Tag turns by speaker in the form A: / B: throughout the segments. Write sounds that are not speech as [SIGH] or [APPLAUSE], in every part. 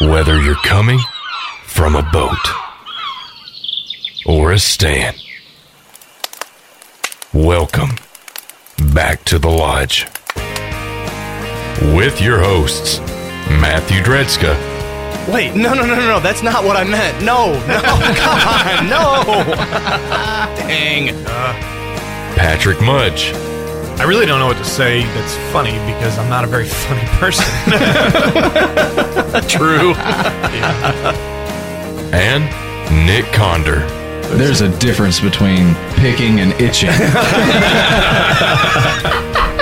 A: Whether you're coming from a boat or a stand, welcome back to the lodge with your hosts, Matthew Dredska.
B: Wait, no, no, no, no, no. That's not what I meant. No, no, [LAUGHS] come on, no. Dang.
A: Patrick Mudge,
C: I really don't know what to say that's funny because I'm not a very [LAUGHS] funny person.
B: True.
A: and Nick Conder.
D: There's a difference between picking and itching. [LAUGHS]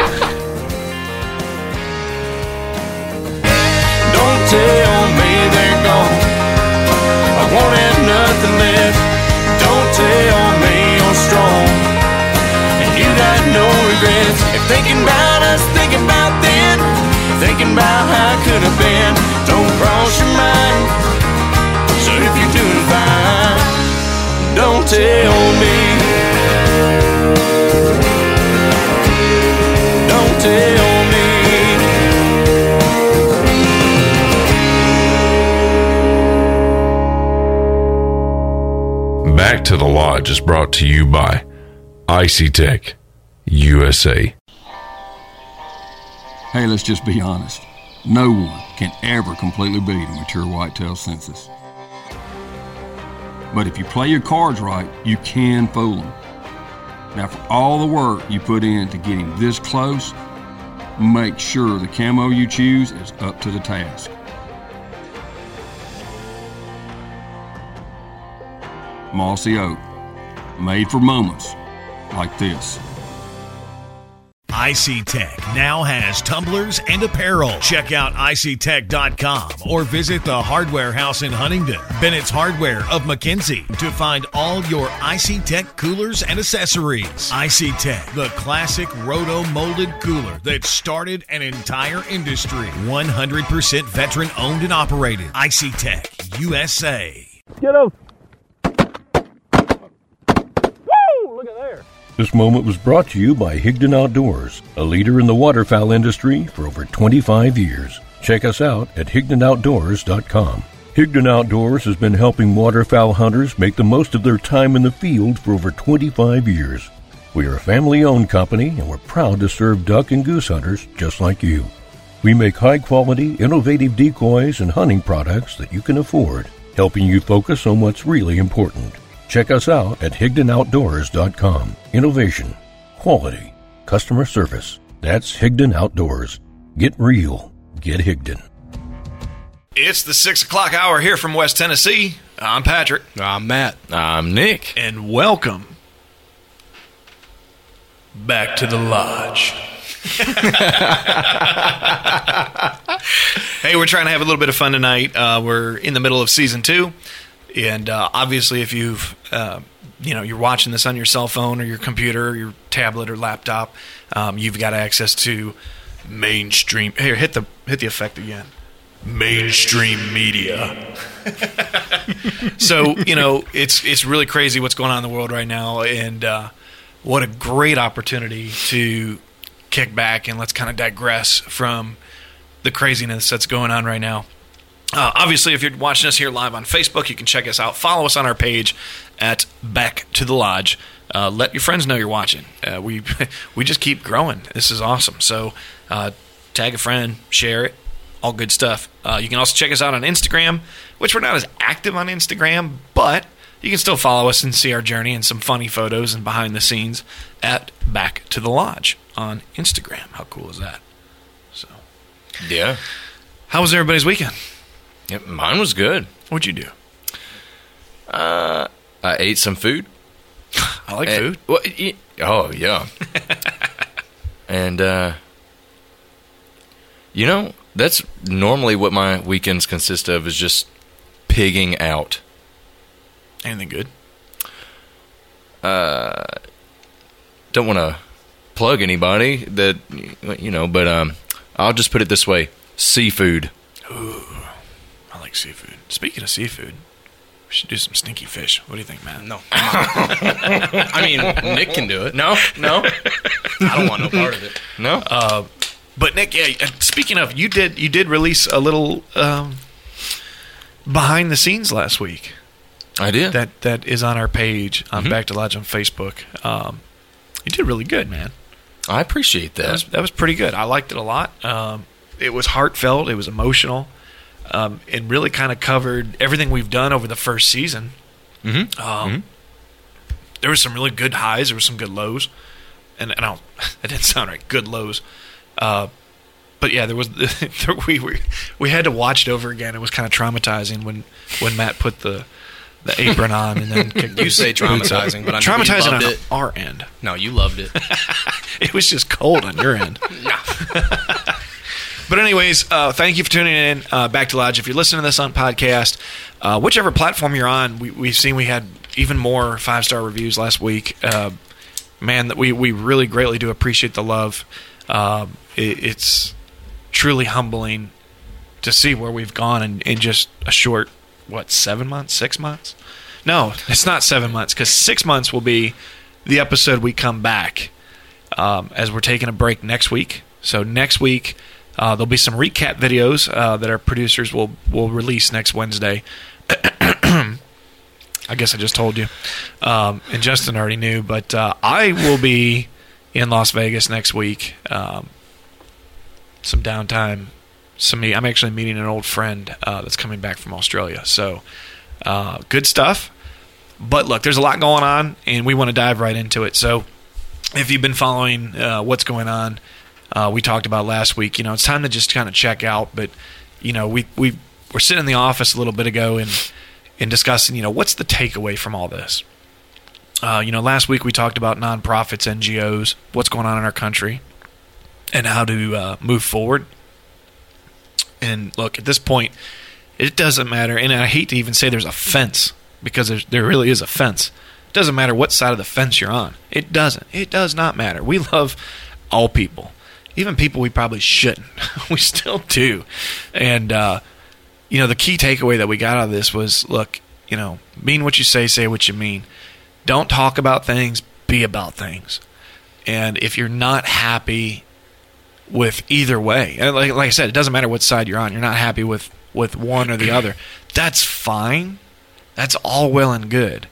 E: thinking about us, thinking about then, thinking about how it could have been, don't cross your mind. So if you're doing fine, don't tell me. Don't tell me.
A: Back to the Lodge is brought to you by Icy Tech USA.
F: Hey, let's just be honest. No one can ever completely beat a mature whitetail senses. But if you play your cards right, you can fool them. Now, for all the work you put in to getting this close, make sure the camo you choose is up to the task. Mossy Oak, made for moments like this.
G: IC Tech now has tumblers and apparel. Check out ictech.com or visit the Hardware House in Huntington, Bennett's Hardware of McKenzie to find all your IC Tech coolers and accessories. IC Tech, the classic roto molded cooler that started an entire industry. 100% veteran owned and operated. IC Tech USA.
H: This moment was brought to you by Higdon Outdoors, a leader in the waterfowl industry for over 25 years. Check us out at HigdonOutdoors.com. Higdon Outdoors has been helping waterfowl hunters make the most of their time in the field for over 25 years. We are a family owned company and we're proud to serve duck and goose hunters just like you. We make high quality, innovative decoys and hunting products that you can afford, helping you focus on what's really important. Check us out at HigdonOutdoors.com. Innovation, quality, customer service. That's Higdon Outdoors. Get real. Get Higdon.
I: It's the six o'clock hour here from West Tennessee. I'm Patrick,
B: I'm Matt.
A: I'm Nick.
I: and welcome back to the lodge. [LAUGHS] hey, we're trying to have a little bit of fun tonight. Uh, we're in the middle of season two, and uh, obviously, if you've uh, you know you're watching this on your cell phone or your computer, or your tablet or laptop, um, you've got access to mainstream. Here, hit the hit the effect again. Mainstream media. [LAUGHS] so you know it's it's really crazy what's going on in the world right now, and uh, what a great opportunity to kick back and let's kind of digress from the craziness that's going on right now. Uh, obviously, if you're watching us here live on Facebook, you can check us out. Follow us on our page at Back to the Lodge. Uh, let your friends know you're watching. Uh, we [LAUGHS] we just keep growing. This is awesome. So uh, tag a friend, share it, all good stuff. Uh, you can also check us out on Instagram, which we're not as active on Instagram, but you can still follow us and see our journey and some funny photos and behind the scenes at Back to the Lodge on Instagram. How cool is that? So,
A: Yeah.
I: how was everybody's weekend?
A: Yeah. Mine was good.
I: What'd you do?
A: I ate some food. [LAUGHS]
I: I like
A: And-
I: food.
A: well, y- oh, yeah. [LAUGHS] and, uh, you know, that's normally what my weekends consist of is just pigging out.
I: Anything good?
A: Don't want to plug anybody that, you know, but um, I'll just put it this way seafood.
I: I like seafood. Speaking of seafood, we should do some stinky fish. What do you think, Matt?
B: No. [LAUGHS] I mean, Nick can do it.
A: No, no, [LAUGHS]
B: I don't want no part of it.
A: no.
I: But Nick, yeah. uh, Speaking of, you did you did release a little um, behind the scenes last week.
A: I did.
I: That that is on our page on
A: Mhm.
I: Back to Lodge on Facebook. Um, you did really good, man.
A: I appreciate
I: That
A: that.
I: was that was pretty good. I liked it a lot. Um, it was heartfelt. It was emotional. Um, it really kind of covered everything we've done over the first season.
A: mm-hmm.
I: Um, There was some really good highs. There were some good lows, and and I don't, [LAUGHS] that didn't sound right. Good lows, uh, but yeah, there was [LAUGHS] we we we had to watch it over again. It was kind of traumatizing when when Matt put the the apron on and then kicked
B: You say [LAUGHS] traumatizing, but I know you
I: traumatizing on
B: it.
I: our end.
B: No, you loved it.
I: It was just cold on your end. But anyways, uh, thank you for tuning in. Uh, Back to Lodge. If you're listening to this on podcast, uh, whichever platform you're on, we, we've seen we had even more five star reviews last week. Uh, man, that we we really greatly do appreciate the love. Um, it, it's truly humbling to see where we've gone in, in just a short what seven months, six months. No, it's not seven months because six months will be the episode we come back um, as we're taking a break next week. So next week uh, there'll be some recap videos uh, that our producers will will release next Wednesday. [CLEARS THROAT] I guess I just told you, um, and Justin already knew, but uh, I will be in Las Vegas next week. Um, some downtime. Some me. I'm actually meeting an old friend uh, that's coming back from Australia. So uh, good stuff. But look, there's a lot going on, and we want to dive right into it. So if you've been following uh, what's going on, uh, we talked about last week. You know, it's time to just kind of check out. But you know, we we were sitting in the office a little bit ago and and discussing. You know, what's the takeaway from all this? Uh, you know, last week we talked about nonprofits, NGOs, what's going on in our country, and how to uh, move forward. And look, at this point, it doesn't matter. And I hate to even say there's a fence because there really is a fence. It doesn't matter what side of the fence you're on. It doesn't. It does not matter. We love all people, even people we probably shouldn't. [LAUGHS] we still do. And, uh, you know, the key takeaway that we got out of this was look, you know, mean what you say, say what you mean. Don't talk about things, be about things. And if you're not happy with either way, and like, like I said, it doesn't matter what side you're on, you're not happy with, with one or the other, that's fine. That's all well and good.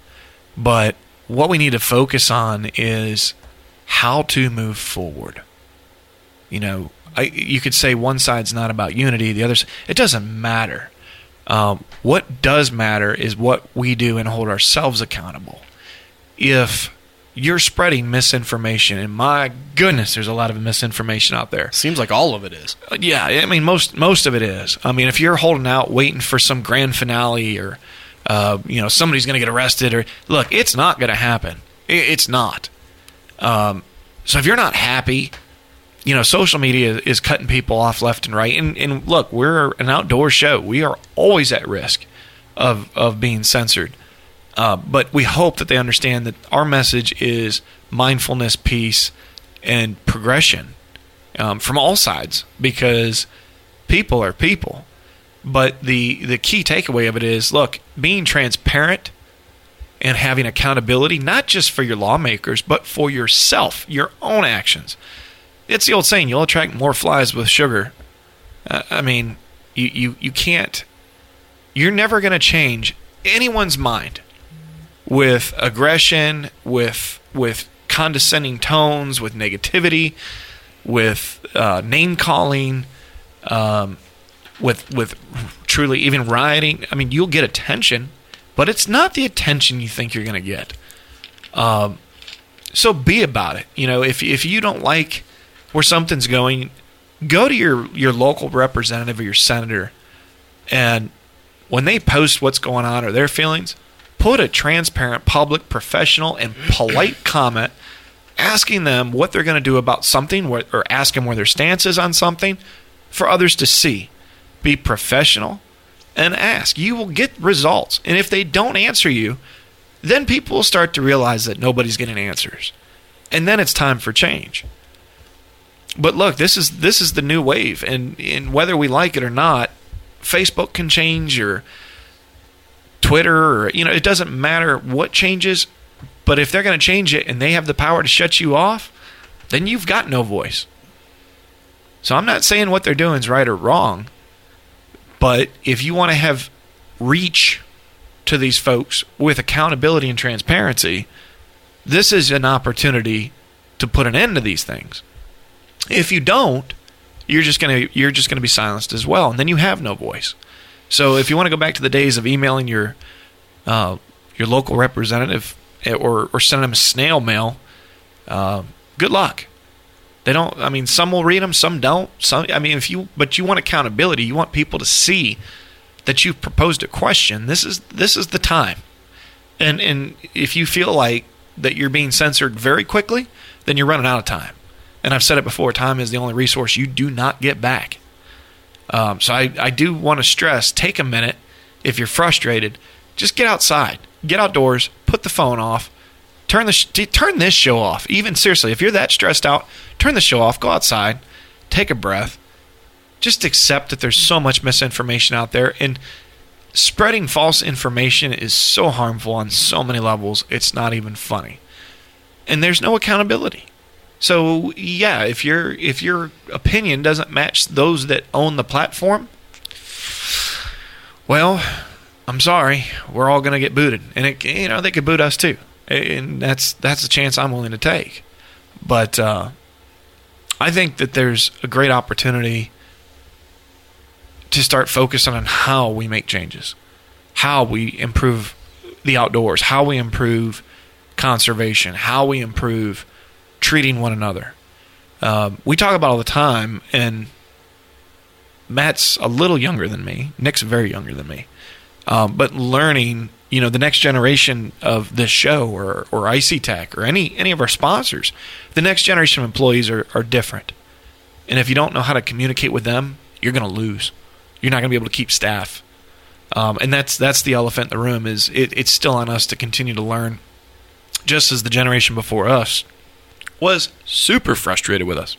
I: But what we need to focus on is how to move forward. You know, I, you could say one side's not about unity, the other. It doesn't matter. Um, what does matter is what we do and hold ourselves accountable. If you're spreading misinformation, and my goodness, there's a lot of misinformation out there.
B: Seems like all of it is.
I: Uh, Yeah, I mean most most of it is. I mean, if you're holding out waiting for some grand finale or uh, you know somebody's going to get arrested or look, it's not going to happen. It's not. Um, so if you're not happy, you know, social media is cutting people off left and right. And, and look, we're an outdoor show. We are always at risk of of being censored. Uh, but we hope that they understand that our message is mindfulness, peace, and progression um, from all sides because people are people. But the the key takeaway of it is look, being transparent and having accountability, not just for your lawmakers, but for yourself, your own actions. It's the old saying, you'll attract more flies with sugar. Uh, I mean, you, you, you can't, you're never going to change anyone's mind with aggression, with, with condescending tones, with negativity, with uh, name calling, um, with with truly even rioting. I mean, you'll get attention, but it's not the attention you think you're going to get. Um, so be about it. You know, if if you don't like where something's going, go to your your local representative or your senator, and when they post what's going on or their feelings, put a transparent, public, professional, and polite [CLEARS THROAT] comment asking them what they're going to do about something or or ask them where their stance is on something for others to see. Be professional and ask. You will get results. And if they don't answer you, then people will start to realize that nobody's getting answers. And then it's time for change. But look, this is this is the new wave and, and whether we like it or not, Facebook can change your Twitter or you know, it doesn't matter what changes, but if they're going to change it and they have the power to shut you off, then you've got no voice. So I'm not saying what they're doing is right or wrong, but if you want to have reach to these folks with accountability and transparency, this is an opportunity to put an end to these things. If you don't, you're just gonna you're just gonna be silenced as well, and then you have no voice. So if you want to go back to the days of emailing your uh, your local representative eh, or or sending them a snail mail, uh, good luck. They don't. I mean, some will read them, some don't. Some. I mean, if you but you want accountability, you want people to see that you've proposed a question. This is this is the time. And and if you feel like that you're being censored very quickly, then you're running out of time. And I've said it before: time is the only resource you do not get back. Um, so I, I do want to stress: take a minute. If you're frustrated, just get outside, get outdoors, put the phone off, turn the sh- turn this show off. Even seriously, if you're that stressed out, turn the show off. Go outside, take a breath. Just accept that there's so much misinformation out there, and spreading false information is so harmful on so many levels. It's not even funny, and there's no accountability. So yeah, if your if your opinion doesn't match those that own the platform, well, I'm sorry, we're all going to get booted, and it, you know they could boot us too, and that's that's a chance I'm willing to take. But uh, I think that there's a great opportunity to start focusing on how we make changes, how we improve the outdoors, how we improve conservation, how we improve treating one another. Um, we talk about all the time, and Matt's a little younger than me. Nick's very younger than me. Um, but learning, you know, the next generation of this show or, or IC Tech or any, any of our sponsors, the next generation of employees are, are different. And if you don't know how to communicate with them, you're going to lose. You're not going to be able to keep staff. Um, and that's that's the elephant in the room is it, it's still on us to continue to learn just as the generation before us was super frustrated with us.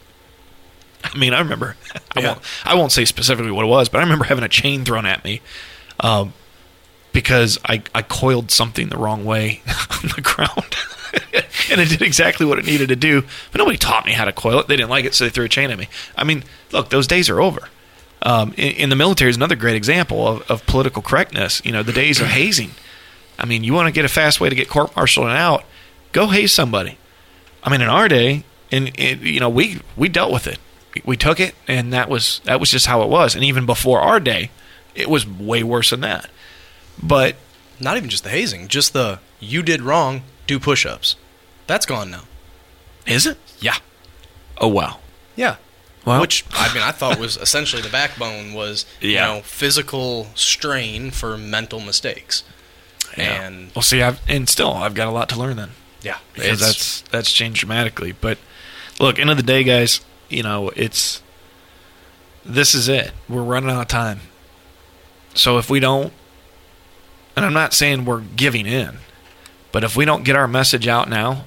I: I mean, I remember. I, won't, I won't say specifically what it was, but I remember having a chain thrown at me um, because I, I coiled something the wrong way [LAUGHS] on the ground. [LAUGHS] and it did exactly what it needed to do. But nobody taught me how to coil it. They didn't like it, so they threw a chain at me. I mean, look, those days are over. Um, in, in the military is another great example of, of political correctness. You know, the days of hazing. I mean, you want to get a fast way to get court-martialed and out, go haze somebody. I mean, in our day, and you know, we we dealt with it. We took it, and that was that was just how it was. And even before our day, it was way worse than that. But
B: not even just the hazing, just the you did wrong, do push-ups. That's gone now.
I: Is it?
B: Yeah.
I: Oh wow.
B: Yeah.
I: Well,
B: Which I mean, I thought was [LAUGHS] essentially the backbone was
I: Yeah.
B: you know physical strain for mental mistakes.
I: Yeah.
B: And
I: well, see, I've and still I've got a lot to learn then.
B: Yeah,
I: because that's that's changed dramatically. But look, end of the day, guys, you know it's this is it. We're running out of time. So if we don't, and I'm not saying we're giving in, but if we don't get our message out now,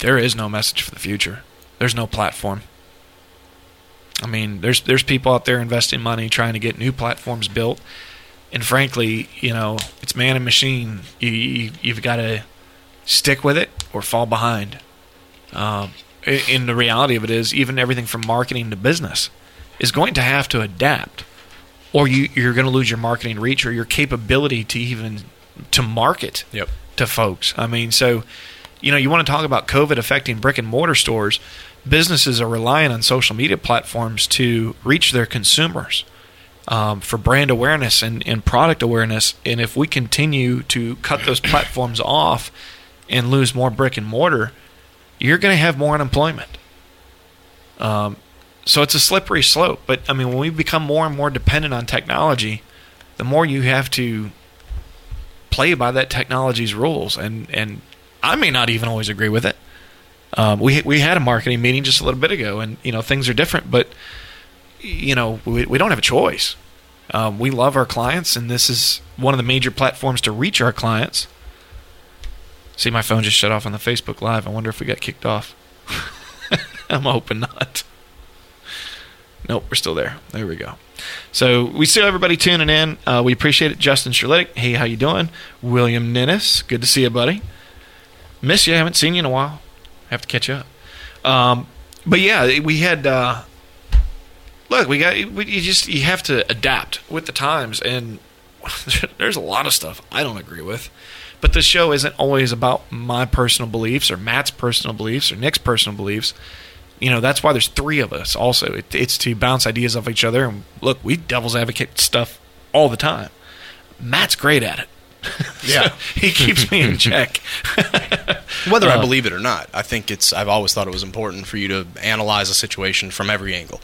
I: there is no message for the future. There's no platform. I mean, there's there's people out there investing money trying to get new platforms built, and frankly, you know, it's man and machine. You, you you've got to stick with it or fall behind. Um, and the reality of it is, even everything from marketing to business is going to have to adapt, or you, you're going to lose your marketing reach or your capability to even to market
B: Yep.
I: to folks. I mean, so you know, you want to talk about COVID affecting brick and mortar stores. Businesses are relying on social media platforms to reach their consumers um, for brand awareness and, and product awareness. And if we continue to cut those platforms off and lose more brick and mortar, you're going to have more unemployment. Um, so it's a slippery slope. But I mean, when we become more and more dependent on technology, the more you have to play by that technology's rules. And and I may not even always agree with it. Um, we we had a marketing meeting just a little bit ago, and you know things are different, but you know we we don't have a choice. Um, we love our clients, and this is one of the major platforms to reach our clients. See, my phone just shut off on the Facebook Live. I wonder if we got kicked off. [LAUGHS] I'm hoping not. Nope, we're still there. There we go. So we see everybody tuning in. Uh, we appreciate it. Justin Sherlitic, hey, how you doing? William Ninnis, good to see you, buddy. Miss you. Haven't seen you in a while. Have to catch up. Um, but yeah, we had. Uh, look, we got. We, you just you have to adapt with the times, and [LAUGHS] there's a lot of stuff I don't agree with. But the show isn't always about my personal beliefs or Matt's personal beliefs or Nick's personal beliefs. You know, that's why there's three of us also. It, it's to bounce ideas off each other. And look, we devil's advocate stuff all the time. Matt's great at it. [LAUGHS]
B: Yeah.
I: he keeps me in check. [LAUGHS]
B: Whether I
I: Uh,
B: believe it or not, I think it's. I've always thought it was important for you to analyze a situation from every angle.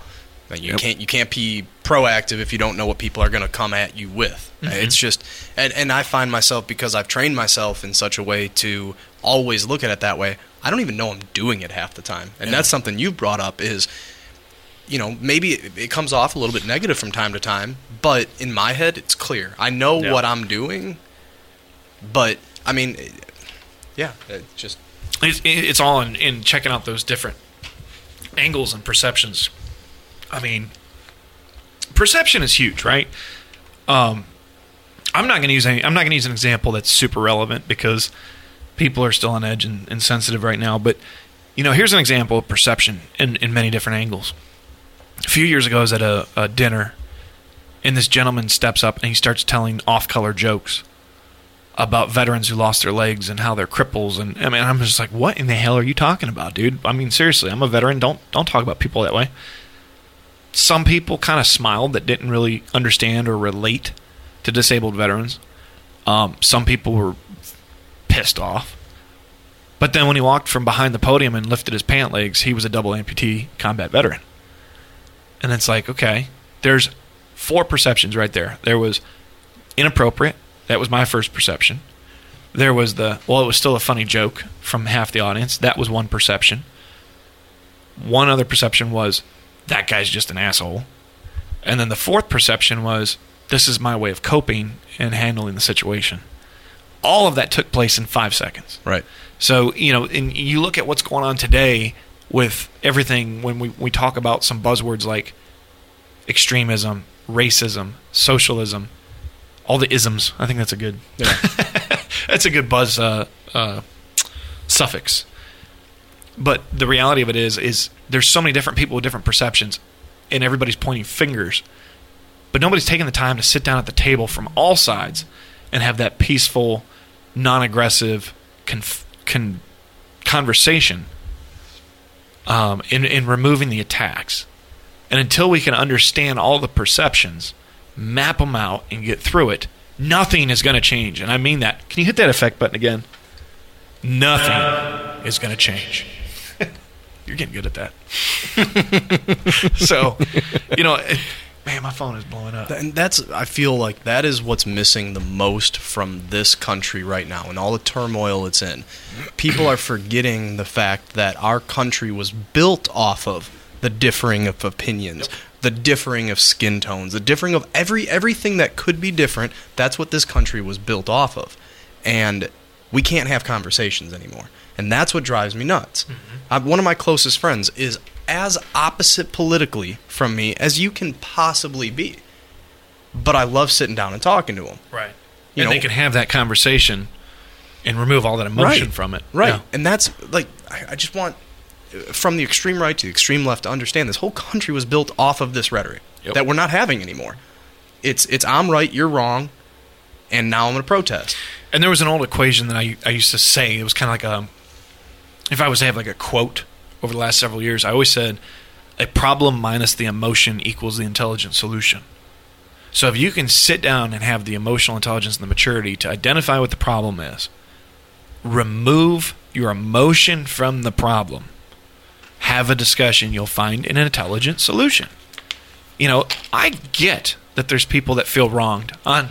B: You
I: Yep.
B: can't you can't be proactive if you don't know what people are going to come at you with.
I: Mhm.
B: It's just, and and I find myself because I've trained myself in such a way to always look at it that way. I don't even know I'm doing it half the time, and
I: Yeah.
B: that's something you've brought up. Is you know maybe it, it comes off a little bit negative from time to time, but in my head it's clear. I know
I: Yeah.
B: what I'm doing, but I mean, yeah, it just
I: it's, it's all in, in checking out those different angles and perceptions. I mean, perception is huge, right? Um, I'm not going to use any. I'm not going to use an example that's super relevant because people are still on edge and, and sensitive right now. But you know, here's an example of perception in, in many different angles. A few years ago, I was at a, a dinner, and this gentleman steps up and he starts telling off-color jokes about veterans who lost their legs and how they're cripples and I mean I'm just like what in the hell are you talking about dude I mean seriously I'm a veteran don't don't talk about people that way some people kind of smiled that didn't really understand or relate to disabled veterans um, some people were pissed off but then when he walked from behind the podium and lifted his pant legs he was a double amputee combat veteran and it's like okay there's four perceptions right there there was inappropriate that was my first perception. There was the well, it was still a funny joke from half the audience. That was one perception. One other perception was that guy's just an asshole. And then the fourth perception was this is my way of coping and handling the situation. All of that took place in five seconds.
B: right.
I: So, you know, and you look at what's going on today with everything when we, we talk about some buzzwords like extremism, racism, socialism, all the isms. I think that's a good yeah. [LAUGHS] that's a good buzz uh, uh, suffix. But the reality of it is is there's so many different people with different perceptions and everybody's pointing fingers. But nobody's taking the time to sit down at the table from all sides and have that peaceful, non-aggressive conf- con- conversation um, in, in removing the attacks. And until we can understand all the perceptions, map them out, and get through it, nothing is going to change. And I mean that. Can you hit that effect button again? Nothing is going to change. You're getting good at that. [LAUGHS] so, you know, man, my phone is blowing up.
B: And that's I feel like that is what's missing the most from this country right now and all the turmoil it's in. People are forgetting the fact that our country was built off of the differing of opinions, the differing of skin tones, the differing of every everything that could be different. That's what this country was built off of. And we can't have conversations anymore. And that's what drives me nuts. I, one of my closest friends is as opposite politically from me as you can possibly be. But I love sitting down and talking to him.
I: Right.
B: You
I: and
B: know-
I: they can have that conversation and remove all that emotion
B: Right.
I: from it.
B: Right.
I: Yeah.
B: And that's like, I, I just want uh, from the extreme right to the extreme left to understand this whole country was built off of this rhetoric
I: Yep.
B: that we're not having anymore. It's, it's I'm right, you're wrong, and now I'm going to protest.
I: And there was an old equation that I, I used to say. It was kind of like a, if I was to have like a quote over the last several years, I always said, a problem minus the emotion equals the intelligent solution. So if you can sit down and have the emotional intelligence and the maturity to identify what the problem is, remove your emotion from the problem, have a discussion, you'll find an intelligent solution. You know, I get that there's people that feel wronged on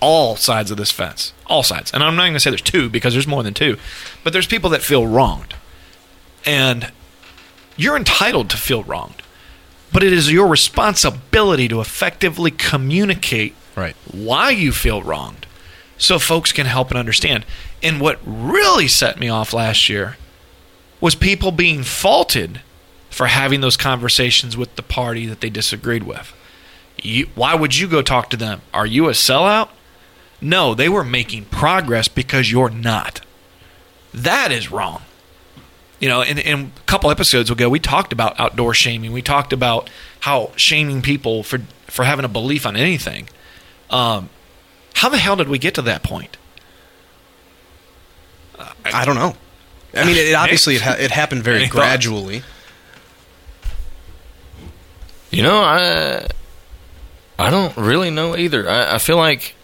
I: all sides of this fence. All sides. And I'm not going to say there's two because there's more than two. But there's people that feel wronged. And you're entitled to feel wronged. But it is your responsibility to effectively communicate
B: Right.
I: why you feel wronged so folks can help and understand. And what really set me off last year was people being faulted for having those conversations with the party that they disagreed with. You, why would you go talk to them? Are you a sellout? No, they were making progress because you're not. That is wrong. You know, in, and a couple episodes ago, we talked about outdoor shaming. We talked about how shaming people for for having a belief on anything. Um, How the hell did we get to that point?
B: I don't know. I mean, it, obviously it, ha- it happened very [LAUGHS]
I: Any thoughts?
B: gradually.
A: You know, I I don't really know either. I, I feel like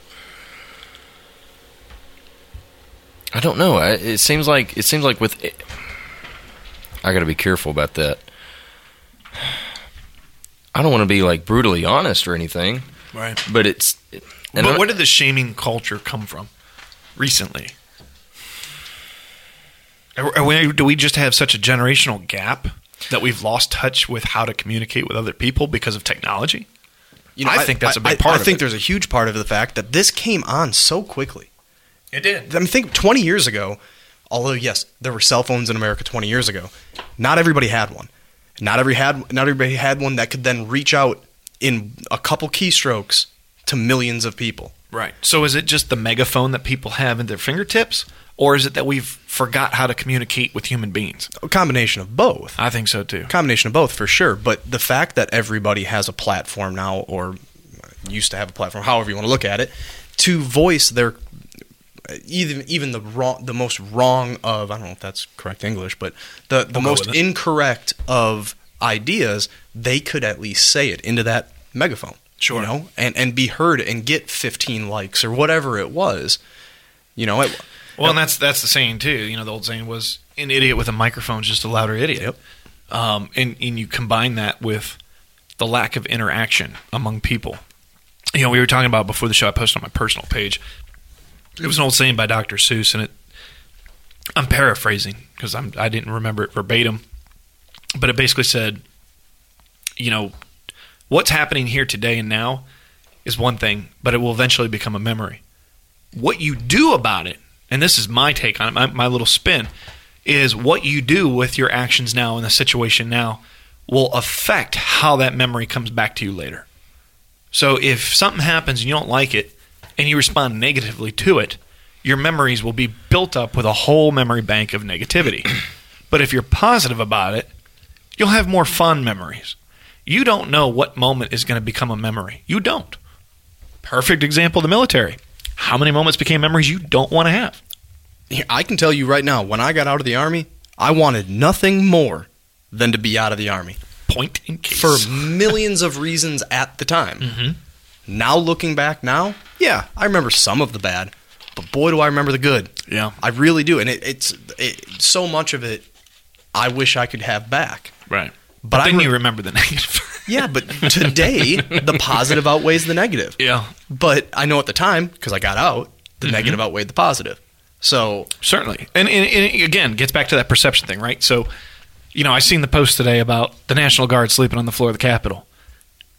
A: I don't know. I, it seems like it seems like with I got to be careful about that. I don't want to be like brutally honest or anything,
I: Right.
A: but it's. And
I: but
A: I-
I: where did the shaming culture come from recently? Are- are we- do we just have such a generational gap that we've lost touch with how to communicate with other people because of technology?
B: You know,
I: I think that's a big
B: I-
I: part
B: I
I: of
B: think
I: it.
B: there's a huge part of the fact that this came on so quickly.
I: It did.
B: I mean, think 20 years ago, although yes, there were cell phones in America 20 years ago, not everybody had one. Not every had not everybody had one that could then reach out in a couple keystrokes to millions of people.
I: Right. So is it just the megaphone that people have at their fingertips, or is it that we've forgot how to communicate with human beings?
B: A combination of both.
I: I think so too.
B: combination of both for sure. But the fact that everybody has a platform now, or used to have a platform, however you want to look at it, to voice their even even the wrong, the most wrong of I don't know if that's correct English, but the the
I: go
B: most incorrect of ideas, they could at least say it into that megaphone.
I: Sure.
B: you know, and and be heard and get 15 likes or whatever it was. You know, it,
I: Well, and that's that's the saying too. You know, the old saying was, "An idiot with a microphone is just a louder idiot."
B: Yep.
I: Um, and and you combine that with the lack of interaction among people. You know, we were talking about before the show. I posted on my personal page. It was an old saying by Dr. Seuss, and it. I'm paraphrasing because I'm I didn't remember it verbatim, but it basically said, you know, what's happening here today and now is one thing, but it will eventually become a memory. What you do about it, and this is my take on it, my, my little spin, is what you do with your actions now in the situation now will affect how that memory comes back to you later. So if something happens and you don't like it and you respond negatively to it, your memories will be built up with a whole memory bank of negativity. [CLEARS THROAT] but if you're positive about it, you'll have more fun memories. You don't know what moment is going to become a memory. You don't. Perfect example the military. How many moments became memories you don't want to have?
B: I can tell you right now, when I got out of the army, I wanted nothing more than to be out of the army
I: Point in case.
B: for millions of reasons at the time.
I: Mm-hmm.
B: Now looking back now, yeah, I remember some of the bad, but boy, do I remember the good.
I: yeah.
B: I really do, and it, it's it, so much of it. I wish I could have back.
I: Right.
B: But
I: But
B: I
I: then
B: re-
I: you remember the [LAUGHS] negative.
B: Yeah, but today the positive outweighs the negative.
I: yeah.
B: But I know at the time because I got out, the
I: Mm-hmm.
B: negative outweighed the positive. So
I: Certainly. And, and, and again, gets back to that perception thing, right? So, you know, I seen the post today about the National Guard sleeping on the floor of the Capitol.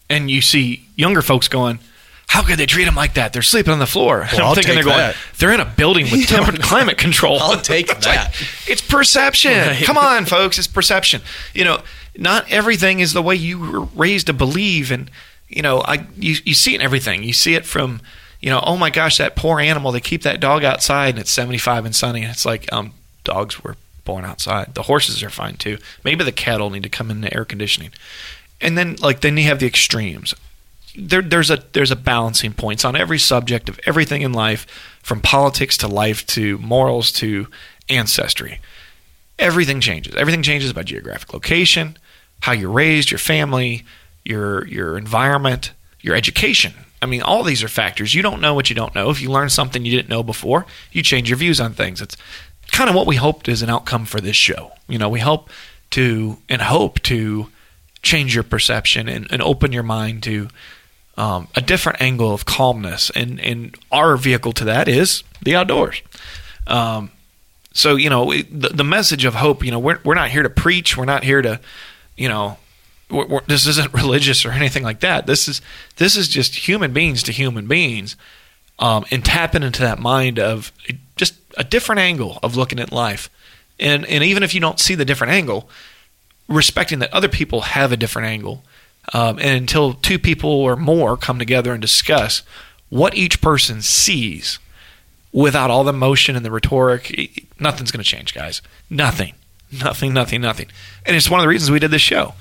I: And you see younger folks going, how could they treat them like that? They're sleeping on the floor.
B: Well,
I: I'm
B: I'll
I: thinking
B: take
I: they're going,
B: that.
I: they're in a building with [LAUGHS] temperate climate control.
B: I'll take
I: It's [LAUGHS] like,
B: that.
I: it's perception.
B: Right.
I: Come on, folks. It's perception. You know, not everything is the way you were raised to believe. And, you know, I you, you see it in everything. You see it from, you know, oh my gosh, that poor animal. They keep that dog outside and it's 75 and sunny. And it's like, um, dogs were born outside. The horses are fine too. Maybe the cattle need to come in the air conditioning. And then, like, then you have the extremes there, there's a there's a balancing points on every subject of everything in life, from politics to life to morals to ancestry. Everything changes. Everything changes by geographic location, how you're raised, your family, your your environment, your education. I mean, all these are factors. You don't know what you don't know. If you learn something you didn't know before, you change your views on things. It's kind of what we hoped is an outcome for this show. You know, we hope to and hope to change your perception and, and open your mind to um, a different angle of calmness. And, and our vehicle to that is the outdoors. Um, so, you know, it- the, the message of hope, you know, we're, we're not here to preach. We're not here to, you know, we're, we're, this isn't [LAUGHS] religious or anything like that. This is, this is just human beings to human beings um, and tapping into that mind of just a different angle of looking at life. And, and even if you don't see the different angle, respecting that other people have a different angle. Um, and until two people or more come together and discuss what each person sees without all the motion and the rhetoric, nothing's going to change, guys. Nothing. Nothing, nothing, nothing. And it's one of the reasons we did this show.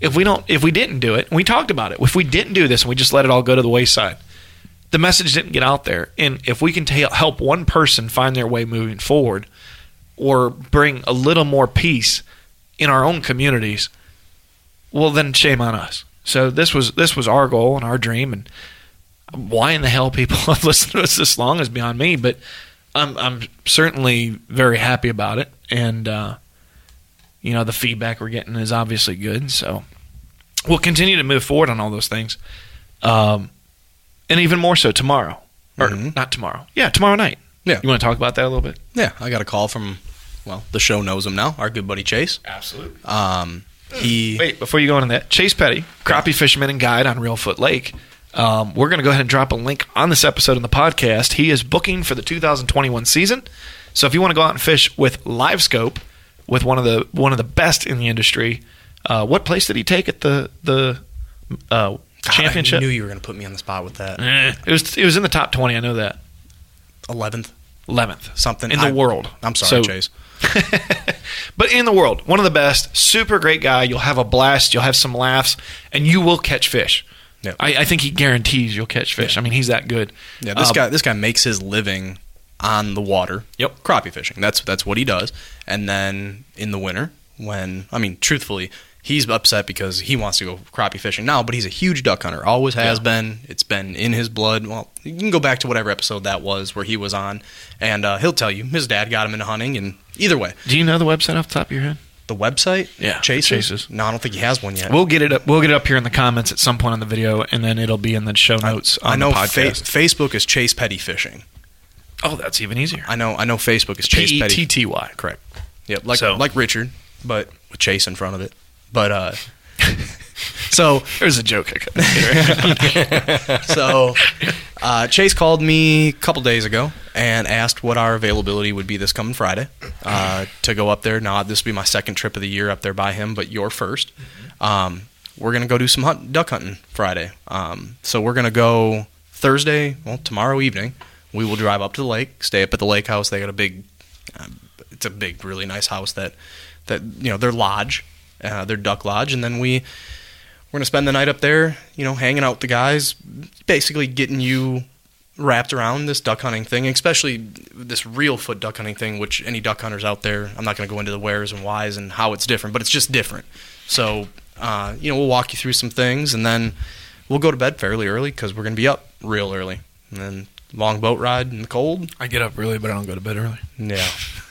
I: If we don't, if we didn't do it, and we talked about it, if we didn't do this and we just let it all go to the wayside, the message didn't get out there. And if we can ta- help one person find their way moving forward, or bring a little more peace in our own communities, well, then shame on us. So this was this was our goal and our dream, and why in the hell people [LAUGHS] have listened to us this long is beyond me. But I'm I'm certainly very happy about it, and uh, you know the feedback we're getting is obviously good. So we'll continue to move forward on all those things, um, and even more so tomorrow, or not tomorrow. Yeah, tomorrow night.
B: Yeah.
I: you want to talk about that a little bit?
B: Yeah, I got a call from, well, the show knows him now. Our good buddy Chase.
I: Absolutely.
B: Um, he
I: Wait, before you go into that, Chase Petty, crappie fisherman and guide on Reelfoot Lake. Um, we're going to go ahead and drop a link on this episode in the podcast. He is booking for the 2021 season. So if you want to go out and fish with Live Scope, with one of the one of the best in the industry, uh, what place did he take at the the uh,
B: God,
I: championship?
B: I knew you were going to put me on the spot with that.
I: Eh, it was it was in the top 20. I know that.
B: Eleventh,
I: 11th
B: something
I: in the
B: I-
I: world.
B: I'm sorry,
I: So-
B: Chase. [LAUGHS]
I: but in the world, one of the best, super great guy. You'll have a blast. You'll have some laughs, and you will catch fish.
B: Yep.
I: I, I think he guarantees you'll catch fish. I mean, he's that good.
B: Yeah, this
I: Um,
B: guy this guy makes his living on the water.
I: Yep.
B: Crappie fishing. That's that's what he does. And then in the winter, when I mean, truthfully, he's upset because he wants to go crappie fishing now, but he's a huge duck hunter. Always has been. It's been in his blood. Well, you can go back to whatever episode that was where he was on, and uh, he'll tell you his dad got him into hunting. And either way,
I: Do you know the website off the top of your head?
B: the website,
I: Yeah,
B: Chases.
I: Chases.
B: No, I don't think he has one yet.
I: We'll get it. Up, we'll get it up here in the comments at some point on the video, and then it'll be in the show notes on
B: I know
I: the
B: fa- Facebook is Chase Petty Fishing.
I: oh, that's even easier.
B: I know I know Facebook is Chase
I: P e
B: Petty.
I: t t y.
B: Correct. Yep, like
I: So-
B: like Richard, but with Chase in front of it. But uh so [LAUGHS]
I: There's a joke [LAUGHS]
B: so uh, Chase called me a couple days ago and asked what our availability would be this coming Friday uh, to go up there. Now this will be my second trip of the year up there by him, but your first. Um, we're gonna go do some hunt, duck hunting Friday. Um, so we're gonna go Thursday, well tomorrow evening. We will drive up to the lake, stay up at the lake house. They got a big, uh, it's a big, really nice house that that you know their lodge, uh, their duck lodge, and then we we're gonna spend the night up there, you know, hanging out with the guys, basically getting you wrapped around this duck hunting thing, especially this Reelfoot duck hunting thing, which any duck hunters out there, I'm not gonna go into the wheres and whys and how it's different, but it's just different. So, uh, you know, we'll walk you through some things, and then we'll go to bed fairly early because we're gonna be up real early, and then long boat ride in the cold.
I: I get up early, but I don't go to bed early.
B: Yeah,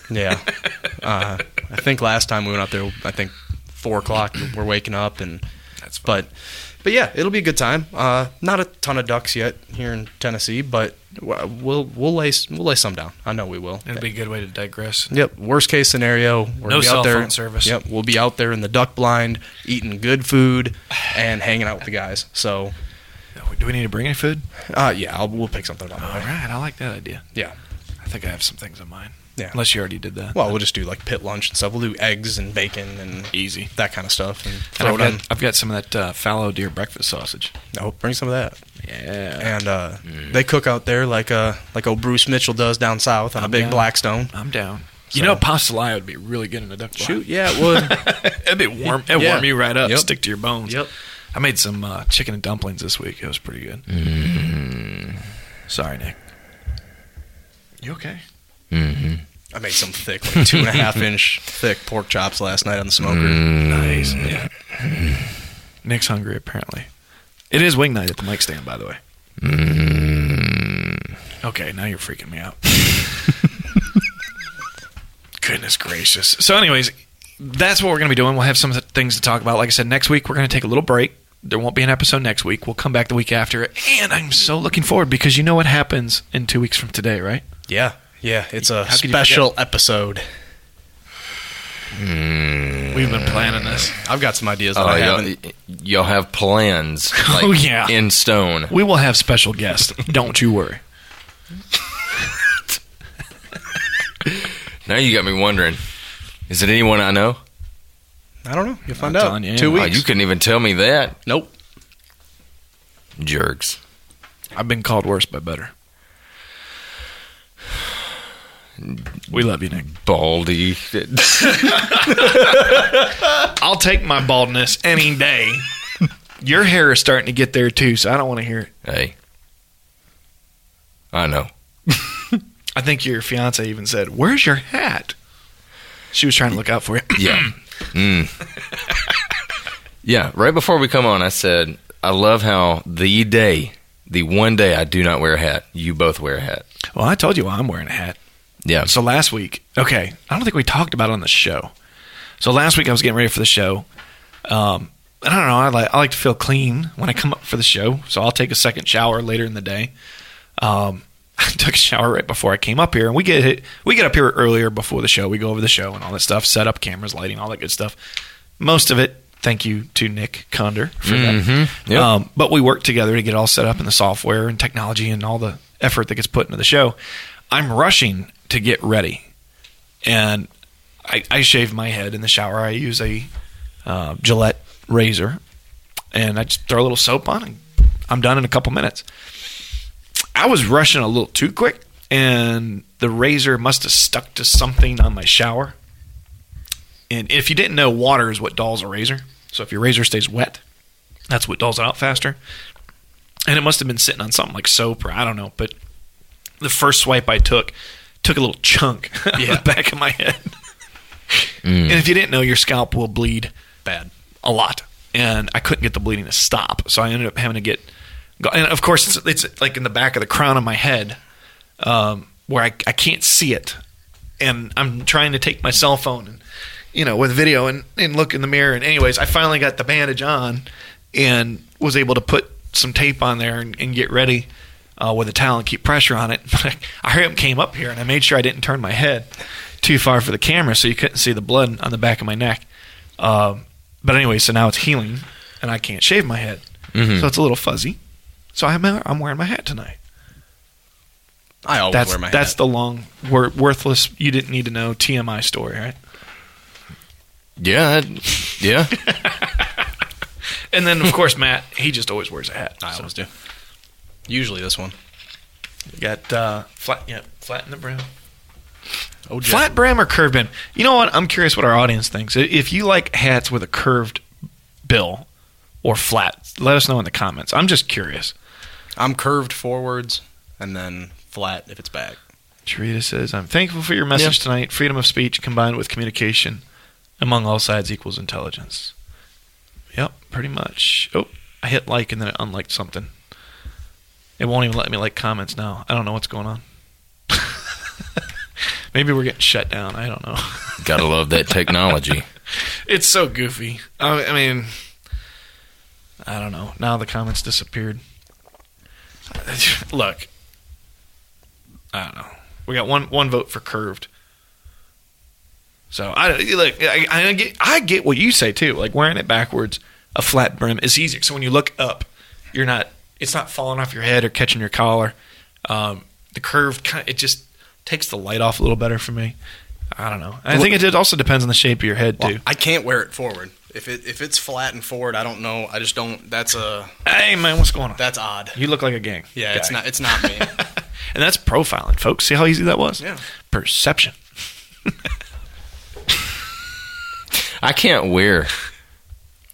B: yeah. [LAUGHS] uh, I think last time we went out there, I think four o'clock. We're waking up, and
I: That's fine.
B: but but yeah, it'll be a good time. Uh, not a ton of ducks yet here in Tennessee, but we'll we'll lay we'll lay some down. I know we will.
I: It'll be a good way to digress.
B: Yep. Worst case scenario, we're
I: no
B: be
I: cell
B: out there
I: phone service
B: yep we'll be out there in the duck blind, eating good food, and hanging out with the guys. So,
I: Do we need to bring any food?
B: uh, yeah, I'll, we'll pick something up.
I: All right, I like that idea.
B: Yeah.
I: I think I have some things in mind.
B: Yeah.
I: Unless you already did that.
B: Well, we'll just do like pit lunch and stuff. We'll do eggs and bacon and
I: easy.
B: that kind of stuff, and
I: And I've got, I've got some of that uh, fallow deer breakfast sausage.
B: Oh, bring some of that.
I: Yeah.
B: And uh, they cook out there like uh like old Bruce Mitchell does down south on a
I: I'm
B: big
I: down.
B: Blackstone.
I: I'm down. You
B: So-
I: know, pastalaya would be really good in a duck blind.
B: Shoot, yeah, it would. [LAUGHS]
I: It'd be warm. It'd
B: Yeah.
I: warm you right up.
B: Yep.
I: Stick to your bones.
B: Yep.
I: I made some uh, chicken and dumplings this week. It was pretty good. Sorry, Nick. You okay? Mm-hmm.
B: I made some thick, like two and a half [LAUGHS] inch thick pork chops last night on the smoker.
I: Mm, nice. Yeah. Nick's hungry apparently. It is wing night at the mic stand, by the way. Mm. Okay, now you're freaking me out. [LAUGHS] Goodness gracious. So, anyways, that's what we're going to be doing. We'll have some things to talk about. Like I said, next week we're going to take a little break. There won't be an episode next week. We'll come back the week after. And I'm so looking forward because you know what happens in two weeks from today, right?
B: Yeah, yeah, it's a
I: How could you
B: special episode. Hmm.
I: We've been planning this.
B: I've got some ideas that
A: Oh,
B: I
A: y'all,
B: haven't.
A: y'all have plans. [LAUGHS] Oh, like,
I: Oh, yeah.
A: in stone.
I: We will have special guests. Don't you worry.
A: Now you got me wondering. Is it anyone I know?
B: I don't know. You'll find
I: I'm
B: out.
I: telling you.
B: Two
A: Oh,
B: weeks.
A: you couldn't even tell me that.
B: nope.
A: Jerks.
I: I've been called worse by better. We love you, Nick.
A: Baldy. [LAUGHS]
I: I'll take my baldness any day. Your hair is starting to get there too, so I don't want to hear it.
A: hey. I know. [LAUGHS]
I: I think your fiance even said, "Where's your hat?" She was trying to look out for you.
A: Yeah. [CLEARS THROAT] Mm. yeah. Right before we come on, I said, I love how the day, the one day I do not wear a hat, you both wear a hat.
I: Well, I told you why I'm wearing a hat.
A: Yeah.
I: So last week, okay, I don't think we talked about it on the show. So last week I was getting ready for the show. Um, I don't know. I like I like to feel clean when I come up for the show, so I'll take a second shower later in the day. Um, [LAUGHS] I took a shower right before I came up here, and we get hit, we get up here earlier before the show. We go over the show and all that stuff, set up cameras, lighting, all that good stuff. Most of it, thank you to Nick Conder for that.
A: Mhm. Yep.
I: Um, but we work together to get all set up in the software and technology and all the effort that gets put into the show. I'm rushing to get ready, and I, I shave my head in the shower. I use a uh, Gillette razor, and I just throw a little soap on, and I'm done in a couple minutes. I was rushing a little too quick, and the razor must have stuck to something on my shower. And if you didn't know, water is what dulls a razor. So if your razor stays wet, that's what dulls it out faster. And it must have been sitting on something like soap or I don't know. But the first swipe I took took a little chunk out [LAUGHS] of the back of my head. [LAUGHS] And if you didn't know, your scalp will bleed
B: Bad.
I: a lot, and I couldn't get the bleeding to stop. So I ended up having to get, go- and of course it's, it's like in the back of the crown of my head, um, where I, I can't see it, and I'm trying to take my cell phone and you know with video and, and look in the mirror. And anyways, I finally got the bandage on and was able to put some tape on there and, and get ready. Uh, with a towel and keep pressure on it. [LAUGHS] But I, hurry up came up here and I made sure I didn't turn my head too far for the camera so you couldn't see the blood on the back of my neck. Um, but anyway, so now it's healing, and I can't shave my head,
A: Mhm.
I: so it's a little fuzzy. So I'm I'm wearing my hat tonight.
B: I always
I: That's
B: wear my
I: that's
B: hat.
I: the long, wor- worthless. You didn't need to know TMI story, right?
A: Yeah. I- yeah. [LAUGHS]
I: And then of course Matt, he just always wears a hat.
B: I
I: So
B: always do. Usually this one.
I: you got uh, flat, yeah, flat in the brim.
B: Oh, Jeff.
I: Flat brim or curved brim? You know what? I'm curious what our audience thinks. If you like hats with a curved bill or flat, let us know in the comments. I'm just curious.
B: I'm curved forwards and then flat if it's back.
I: Sharita says, I'm thankful for your message tonight. Freedom of speech combined with communication among all sides equals intelligence. Yep, pretty much. Oh, I hit like and then it unliked something. It won't even let me like comments now. I don't know what's going on. [LAUGHS] Maybe we're getting shut down. I don't know. [LAUGHS]
A: Gotta love that technology. [LAUGHS]
I: it's so goofy. I I mean, I don't know. Now the comments disappeared. Look, I don't know. We got one one vote for curved. So I look. I, I get I get what you say too. Like wearing it backwards, a flat brim is easier. So when you look up, you're not. It's not falling off your head or catching your collar. Um, the curved kind it just takes the light off a little better for me. I don't know. I think it it also depends on the shape of your head
B: Well,
I: too.
B: I can't wear it forward. If it if it's flat and forward, I don't know. I just don't. That's a
I: Hey man, what's going on?
B: that's odd.
I: You look like a gang.
B: Yeah, it's not. It's not me. [LAUGHS]
I: And that's profiling, folks. See how easy that was?
B: Yeah.
I: Perception. [LAUGHS]
A: I can't wear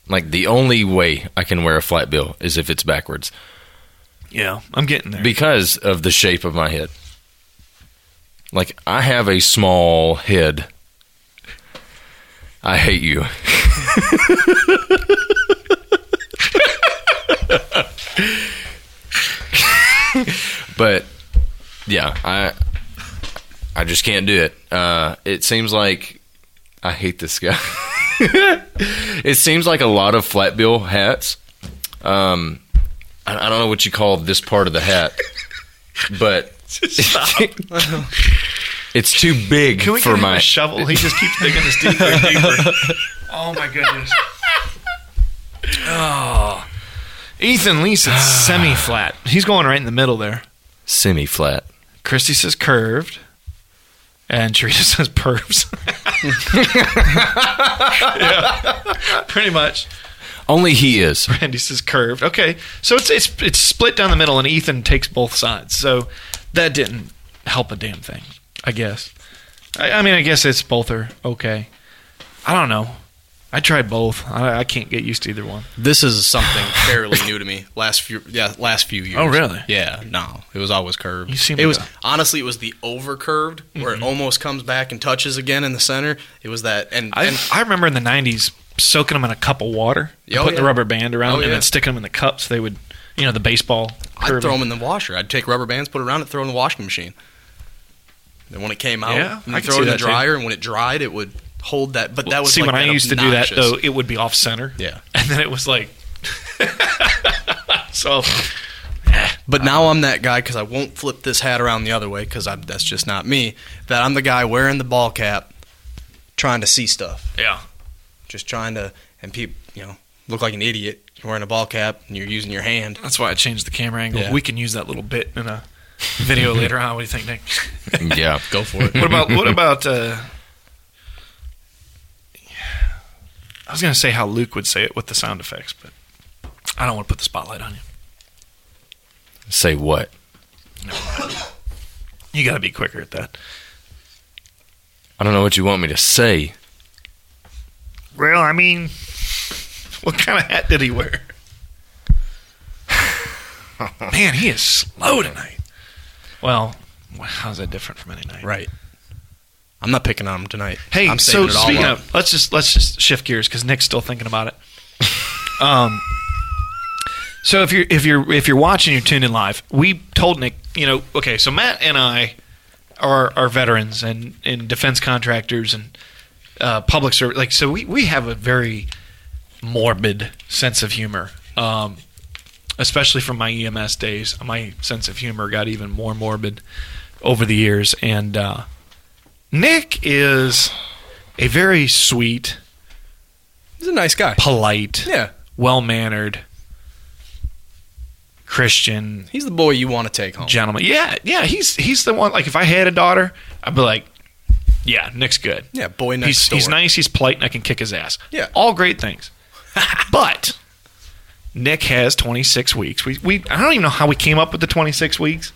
A: like the only way I can wear a flat bill is if it's backwards
I: Yeah, I'm getting there.
A: because of the shape of my head. Like I have a small head. I hate you. but yeah, I I just can't do it. Uh, it seems like I hate this guy. [LAUGHS] it seems like a lot of flat bill hats. Um, I, I don't know what you call this part of the hat, but [LAUGHS] it's too big
I: Can we
A: for
I: give him
A: my
I: a shovel? He just keeps digging this deeper and deeper. Oh my goodness. Oh. Ethan Lee says [SIGHS] semi flat. He's going right in the middle there.
A: semi flat.
I: Christy says curved. And Teresa [LAUGHS] says pervs. [LAUGHS] yeah, pretty much.
A: Only he is. [LAUGHS]
I: Randy says curved. Okay, so it's it's it's split down the middle, and Ethan takes both sides. So that didn't help a damn thing, I guess. I, I mean, I guess it's both are okay. I don't know. I tried both. I, I can't get used to either one.
B: This is something [LAUGHS] fairly new to me. Last few, yeah, last few years.
I: Oh, really?
B: Yeah, no, it was always curved.
I: You seem
B: it
I: like
B: was
I: a-
B: honestly, it was the over curved where
I: Mm-hmm.
B: it almost comes back and touches again in the center. It was that, and,
I: I,
B: and
I: I remember in the '90s soaking them in a cup of water,
B: Oh,
I: putting the rubber band around
B: Oh,
I: them, and
B: yeah.
I: then sticking them in the cups. They would, you know, the baseball.
B: I'd
I: curving.
B: throw them in the washer. I'd take rubber bands, put it around it, throw it in the washing machine. And when it came out,
I: Yeah, I
B: then throw it in the
I: that, too.
B: dryer, and when it dried, it would hold that. But that was
I: see
B: like
I: when I used to do that though, it would be off center.
B: Yeah. [LAUGHS]
I: and then it was like, [LAUGHS] so eh.
B: But now I'm that guy because I won't flip this hat around the other way because that's just not me. That I'm the guy wearing the ball cap, trying to see stuff,
I: yeah.
B: Just trying to, and people, you know, look like an idiot. You're wearing a ball cap and you're using your hand.
I: That's why I changed the camera angle.
B: Yeah.
I: We can use that little bit in a video [LAUGHS] later on. What do you think, Nick?
A: Yeah.
B: Go for it.
I: what about what about? Uh, I was going to say how Luke would say it with the sound effects, but I don't want to put the spotlight on you.
A: Say what?
I: You got to be quicker at that.
A: I don't know what you want me to say.
I: Well, I mean, what kind of hat did he wear? [LAUGHS] Man, he is slow tonight. Well, how's that different from any night?
B: right. I'm not picking on him tonight.
I: Hey,
B: I'm
I: so
B: it all
I: speaking
B: up.
I: of, let's just let's just shift gears because Nick's still thinking about it. [LAUGHS] um, so if you're if you're if you're watching, you're tuned in live. We told Nick, you know, okay, so Matt and I are are veterans and and defense contractors and uh, public service. Like, so we we have a very morbid sense of humor. Um, especially from my EMS days, my sense of humor got even more morbid over the years, and. Uh, Nick is a very sweet,
B: He's a nice guy.
I: polite,
B: Yeah.
I: well mannered Christian
B: He's the boy you want to take home.
I: gentleman. Yeah, yeah, he's he's the one. Like if I had a daughter, I'd be like, yeah, Nick's good.
B: Yeah, boy next
I: he's
B: door.
I: he's nice. He's polite, and I can kick his ass.
B: Yeah.
I: all great things. [LAUGHS] but Nick has 26 weeks. We we I don't even know how we came up with the 26 weeks.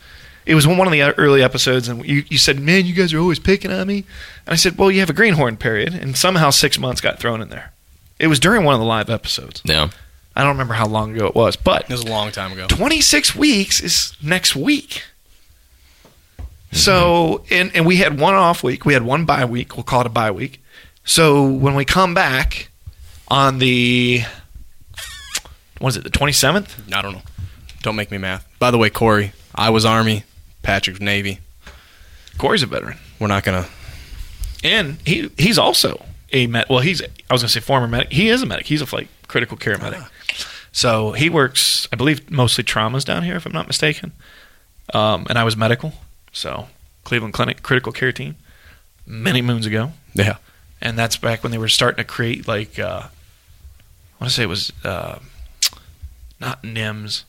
I: It was one of the early episodes, and you, you said, "Man, you guys are always picking on me." And I said, "Well, you have a greenhorn period, and somehow six months got thrown in there." It was during one of the live episodes.
A: Yeah.
I: I don't remember how long ago it was, but
B: It was a long time ago.
I: 26 weeks is next week. So, and, and we had one off week. We had one bye week. We'll call it a bye week. So when we come back on the, what is it, the 27th?
B: I don't know. Don't make me math. By the way, Corey, I was Army, Patrick's Navy.
I: Corey's a veteran.
B: We're not gonna.
I: And he he's also a med. Well, he's, I was going to say former medic. He is a medic. He's a like, critical care medic. So he works, I believe, mostly traumas down here, if I'm not mistaken. Um, and I was medical. So Cleveland Clinic critical care team many moons ago.
B: Yeah.
I: and that's back when they were starting to create like uh, I want to say it was uh, not NIMS.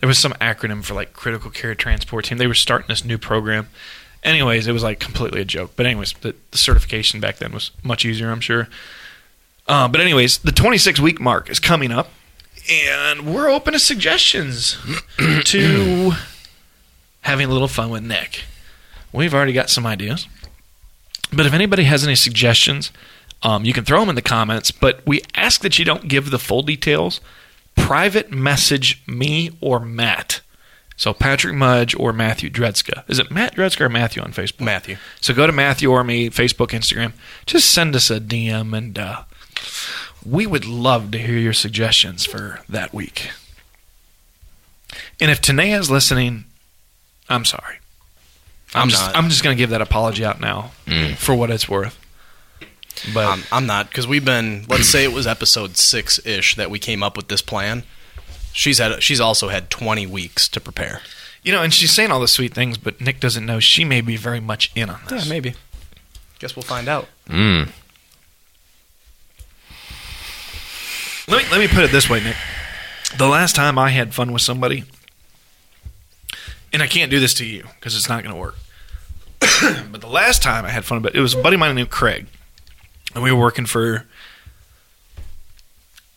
I: There was some acronym for like critical care transport team. They were starting this new program. Anyways, it was like completely a joke. But anyways, the, the certification back then was much easier, I'm sure. Uh, but anyways, the 26 week mark is coming up, and we're open to suggestions [CLEARS THROAT] to having a little fun with Nick. We've already got some ideas. But if anybody has any suggestions, um, you can throw them in the comments. But we ask that you don't give the full details. Private message me or Matt. So Patrick Mudge or Matthew Dredska. Is it Matt Dredska or Matthew on Facebook?
B: Matthew.
I: So go to Matthew or me, Facebook, Instagram. Just send us a DM, and uh, we would love to hear your suggestions for that week. And if Tanea's listening, I'm sorry. I'm,
B: I'm
I: just
B: not.
I: I'm just gonna give that apology out now for what it's worth. But
B: I'm, I'm not because we've been. Let's say it was episode six ish that we came up with this plan. She's had. She's also had 20 weeks to prepare.
I: you know, and she's saying all the sweet things, but Nick doesn't know she may be very much in on this.
B: Yeah, maybe. Guess we'll find out.
A: Mm.
I: Let me let me put it this way, Nick. The last time I had fun with somebody, and I can't do this to you because it's not going to work. [COUGHS] but the last time I had fun, but it was a buddy of mine named Craig, and we were working for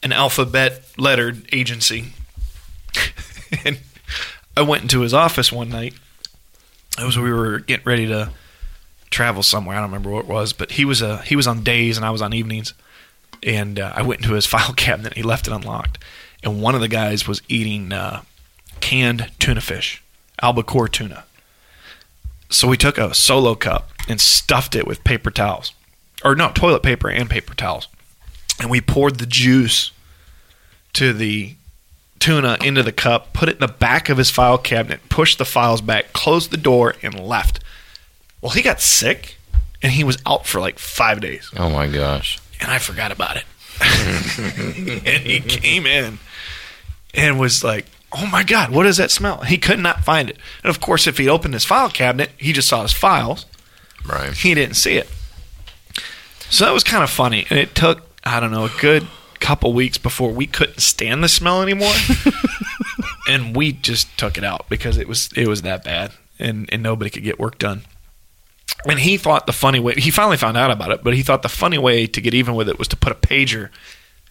I: an alphabet lettered agency. [LAUGHS] and I went into his office one night. It was we were getting ready to travel somewhere. I don't remember what it was, but he was a he was on days and I was on evenings. and uh, I went into his [LAUGHS] file cabinet. He left it unlocked, and one of the guys was eating uh, canned tuna fish, albacore tuna. So we took a solo cup and stuffed it with paper towels, or no, toilet paper and paper towels, and we poured the juice to the tuna into the cup, put it in the back of his file cabinet, pushed the files back, closed the door, and left. Well, he got sick, and he was out for like five days
A: Oh my gosh.
I: and I forgot about it. [LAUGHS] and he came in and was like, "Oh my god, what does that smell?" He could not find it. And of course, if he opened his file cabinet, he just saw his files.
A: Right.
I: He didn't see it. So that was kind of funny, and it took I don't know a good couple weeks before we couldn't stand the smell anymore, [LAUGHS] and we just took it out because it was it was that bad, and and nobody could get work done. And he thought the funny way, he finally found out about it, but he thought the funny way to get even with it was to put a pager.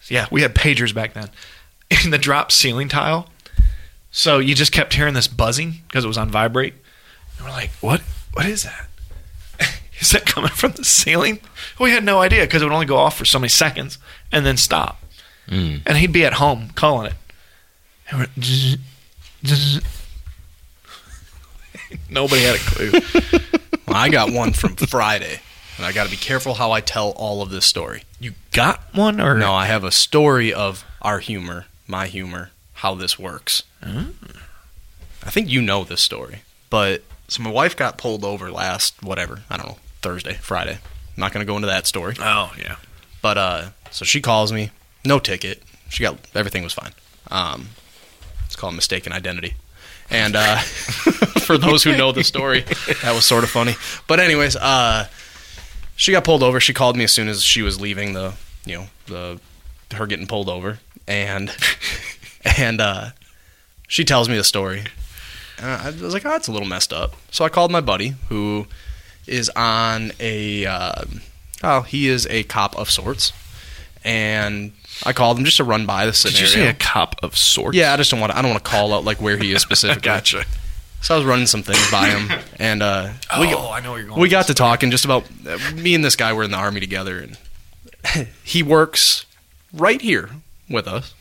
I: Yeah, we had pagers back then [LAUGHS] in the drop ceiling tile. So you just kept hearing this buzzing because it was on vibrate. And we're like, what? What is that? [LAUGHS] is that coming from the ceiling? We had no idea because it would only go off for so many seconds and then stop.
A: Mm.
I: And he'd be at home calling it. And. [LAUGHS] Nobody had a clue. [LAUGHS]
B: Well, I got one from Friday, and I got to be careful how I tell all of this story.
I: You got one or
B: No, I have a story of our humor, my humor, how this works. I think you know this story, but so my wife got pulled over last whatever I don't know Thursday, Friday. I'm not going to go into that story,
I: Oh yeah.
B: but uh, so she calls me, no ticket. She got everything was fine. Um, it's called mistaken identity. And uh, [LAUGHS] for those who know the story, that was sort of funny. But anyways, uh, she got pulled over. She called me as soon as she was leaving the, you know, the her getting pulled over, and [LAUGHS] and uh, she tells me the story. Uh, I was like, oh, it's a little messed up. So I called my buddy who is on a, uh, oh, he is a cop of sorts, and I called him just to run by the
I: Did
B: scenario.
I: you say a cop of sorts?
B: Yeah, I just don't want to. I don't want to call out like where he is specifically.
I: Gotcha.
B: So I was running some things by him, and uh, we
I: Oh, I know where you're going.
B: we got to talking just about uh, me and this guy were in the army together, and [LAUGHS] he works right here with us.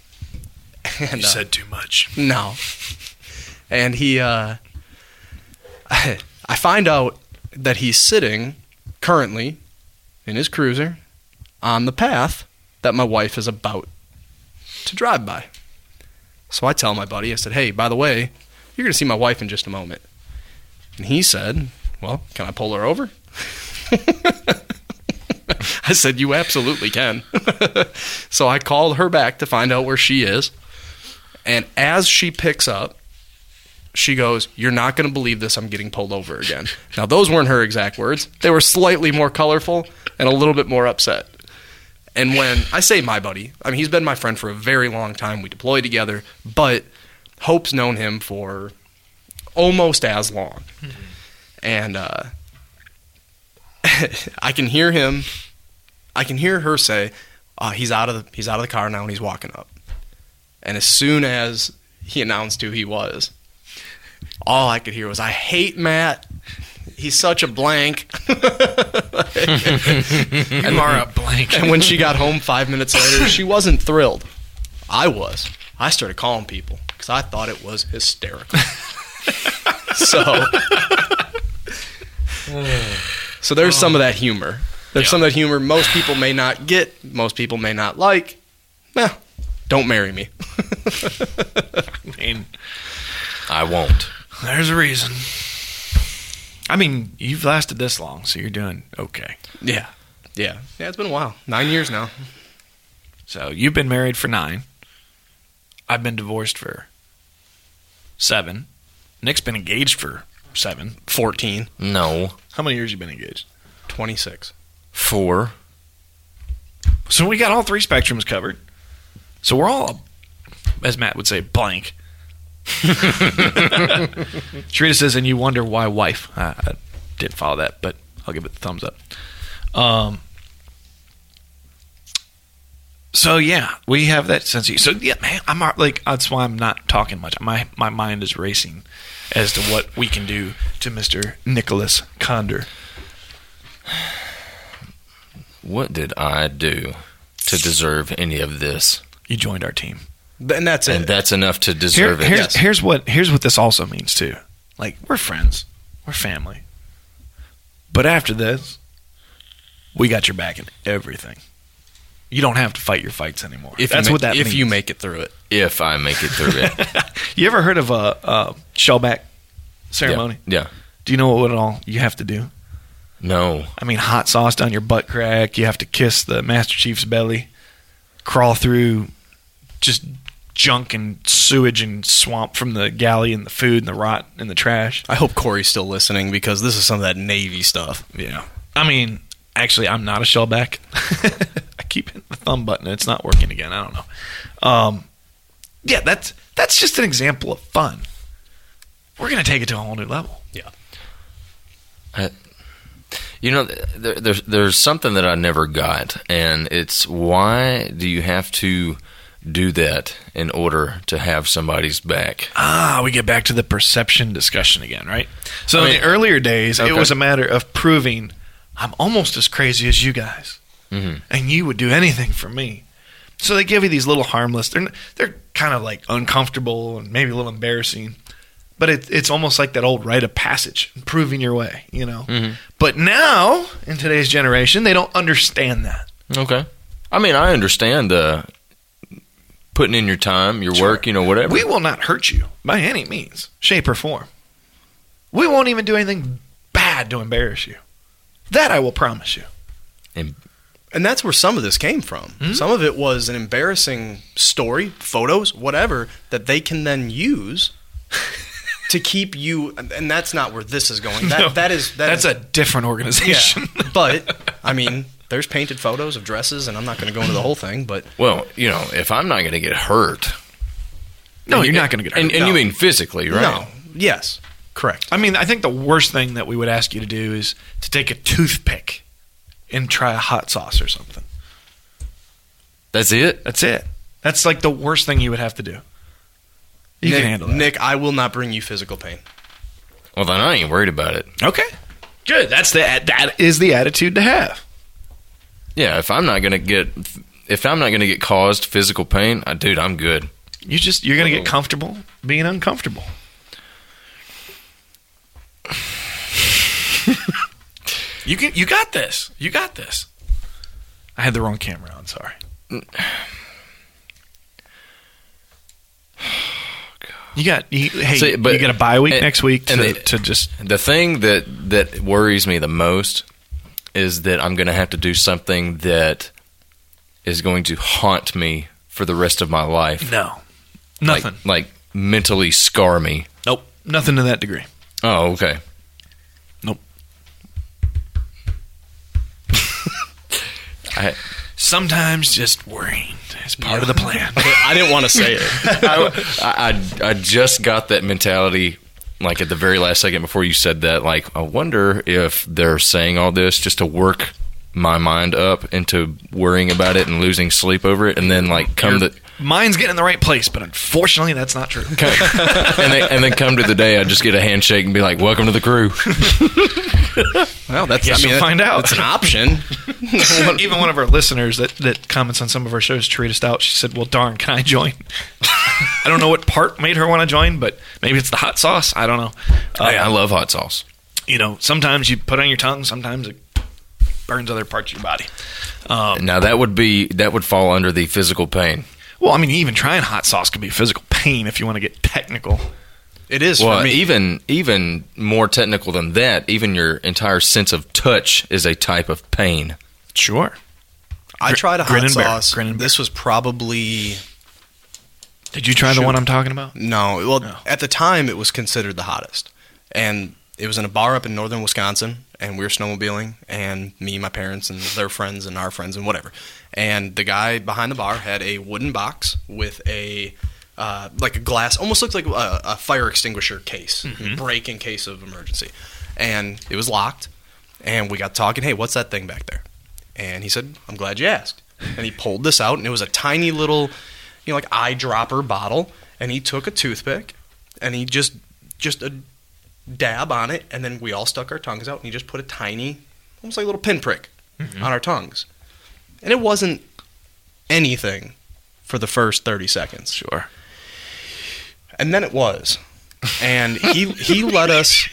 B: And, [LAUGHS]
I: You
B: uh,
I: said too much.
B: no, and he, uh, I find out that he's sitting currently in his cruiser on the path that my wife is about to drive by. So I tell my buddy, I said, "Hey, by the way, you're going to see my wife in just a moment." And he said, "Well, can I pull her over?" [LAUGHS] I said, "You absolutely can." [LAUGHS] so I called her back to find out where she is. And as she picks up, she goes, You're not going to believe this. I'm getting pulled over again. [LAUGHS] Now, those weren't her exact words. They were slightly more colorful and a little bit more upset. And when I say my buddy, I mean, he's been my friend for a very long time. We deployed together, but Hope's known him for almost as long. And uh, [LAUGHS] I can hear him, I can hear her say, uh, he's out of the he's out of the car now and he's walking up. And as soon as he announced who he was, all I could hear was, I hate Matt. He's such a blank.
I: You are a blank.
B: and when she got home five minutes later, she wasn't thrilled. I was. I started calling people because I thought it was hysterical. [LAUGHS] so, so there's some of that humor. There's some of that humor most people may not get, most people may not like. Eh, don't marry me. [LAUGHS]
I: I mean,
A: I won't.
I: there's a reason. I mean, you've lasted this long, so you're doing okay.
B: Yeah. Yeah. Yeah, it's been a while. Nine years now.
I: So you've been married for nine. I've been divorced for seven. Nick's been engaged for seven.
B: 14,
A: No.
I: How many years you been engaged?
B: 26.
A: Four.
I: So we got all three spectrums covered. So we're all, as Matt would say, blank. [LAUGHS] Sharita says, and you wonder why wife. I, I didn't follow that, but I'll give it the thumbs up. Um. So yeah, we have that sense. Of, so yeah, man, I'm like that's why I'm not talking much. My my mind is racing as to what we can do to Mister Nicholas Condor.
A: What did I do to deserve any of this,
I: You joined our team.
B: And that's it.
A: and that's enough to
I: Here-
A: deserve it.
I: here's,
B: yes.
I: here's what here's what this also means too. Like we're friends, we're family. But after this, we got your back in everything. You don't have to fight your fights anymore.
B: if
I: That's
B: you
I: what that
B: if
I: means.
B: you make it through it.
A: If I make it through it, [LAUGHS]
I: You ever heard of a, a shellback ceremony?
A: yeah.
I: Do you know what it all you have to do?
A: No,
I: I mean, hot sauce down your butt crack. You have to kiss the Master Chief's belly, crawl through just junk and sewage and swamp from the galley and the food and the rot and the trash.
B: I hope Corey's still listening because this is some of that Navy stuff.
I: Yeah. I mean, actually, I'm not a shellback. [LAUGHS] I keep hitting the thumb button. and It's not working again. I don't know. Um, yeah, that's that's just an example of fun. We're gonna take it to a whole new level.
B: Yeah.
A: You know, there, there's there's something that I never got, and it's why do you have to do that in order to have somebody's back?
I: Ah, we get back to the perception discussion again, right? So
A: I
I: in the earlier days, it was a matter of proving I'm almost as crazy as you guys,
A: Mhm.
I: and you would do anything for me. So they give you these little harmless. They're they're kind of like uncomfortable and maybe a little embarrassing, but it, it's almost like that old rite of passage, proving your way, you know.
A: Mhm.
I: But now in today's generation, they don't understand that.
A: Okay, I mean I understand uh, putting in your time, your work, you know, whatever.
I: We will not hurt you by any means, shape, or form. We won't even do anything bad to embarrass you. That I will promise you.
B: And that's where some of this came from.
I: Hmm?
B: Some of it was an embarrassing story, photos, whatever, that they can then use to keep you. And that's not where this is going. That [LAUGHS]
I: No,
B: that is that
I: That's
B: is-
I: a different organization.
B: Yeah. but I mean, there's painted photos of dresses, and I'm not going to go into the whole thing. But
A: well, you know, if I'm not going to get hurt,
I: No, you're not going to get hurt.
A: and, and
B: No.
A: you mean physically, right?
B: no, yes, correct.
I: I mean, I think the worst thing that we would ask you to do is to take a toothpick and try a hot sauce or something.
A: That's it.
I: That's it. That's like the worst thing you would have to do. You
B: Nick,
I: can handle that.
B: Nick, I will not bring you physical pain.
A: Well, then I ain't worried about it.
I: Okay. Good. That's the that is the attitude to have.
A: Yeah, if I'm not going to get, if I'm not going to get caused physical pain, I, dude, I'm good.
I: You just you're going to
A: Oh.
I: get comfortable being uncomfortable. you can you got this. You got this. I had the wrong camera on, sorry. You got you, hey,
A: See, but-
I: you get a bye week
A: and-
I: next week to,
A: and
I: to just
A: The thing that that worries me the most is that I'm going to have to do something that is going to haunt me for the rest of my life.
I: no nothing.
A: Like, mentally scar me.
I: nope, nothing to that degree.
A: Oh, okay.
I: Nope. [LAUGHS]
A: I,
I: Sometimes just worrying is part of the plan. [LAUGHS]
B: I didn't want to say it. [LAUGHS]
A: I, I I just got that mentality like at the very last second before you said that. Like, I wonder if they're saying all this just to work my mind up into worrying about it and losing sleep over it, and then like come
I: Your
A: the
I: mind's getting in the right place, but unfortunately, that's not true. [LAUGHS]
A: and then, and then come to the day I just get a handshake and be like, "Welcome to the crew." [LAUGHS]
B: Well, that's
I: Guess
B: I mean,
I: you'll
B: that-
I: find out.
B: It's an option. [LAUGHS]
I: Even one of our listeners that, that comments on some of our shows, Teresa Stout, she said, "Well, darn, can I join?" I don't know what part made her want to join, but maybe it's the hot sauce. I don't know. Uh,
A: hey, I love hot sauce.
I: you know, sometimes you put it on your tongue, sometimes it burns other parts of your body. Um,
A: Now that would be that would fall under the physical pain.
I: Well, I mean, even trying hot sauce could be physical pain if you want to get technical.
B: It is
A: Well,
B: for me.
A: even even more technical than that, even your entire sense of touch is a type of pain.
I: Sure.
B: I tried a hot
I: and
B: sauce.
I: Grin and bear.
B: This was probably
I: Did you try the one I'm talking about?
B: no. Well,
I: No.
B: at the time, it was considered the hottest, and it was in a bar up in northern Wisconsin, and we were snowmobiling, and me, my parents, and their friends, and our friends, and whatever. And the guy behind the bar had a wooden box with a uh, like a glass, almost looked like a, a fire extinguisher case, break in case of emergency, and it was locked. And we got talking. Hey, what's that thing back there? And he said, "I'm glad you asked." And he pulled this out, and it was a tiny little, you know, like eyedropper bottle. And he took a toothpick, and he just just a dab on it, and then we all stuck our tongues out, and he just put a tiny, almost like a little pinprick mm-hmm. on our tongues. And it wasn't anything for the first 30 seconds.
I: Sure.
B: And then it was. And he he [LAUGHS] let us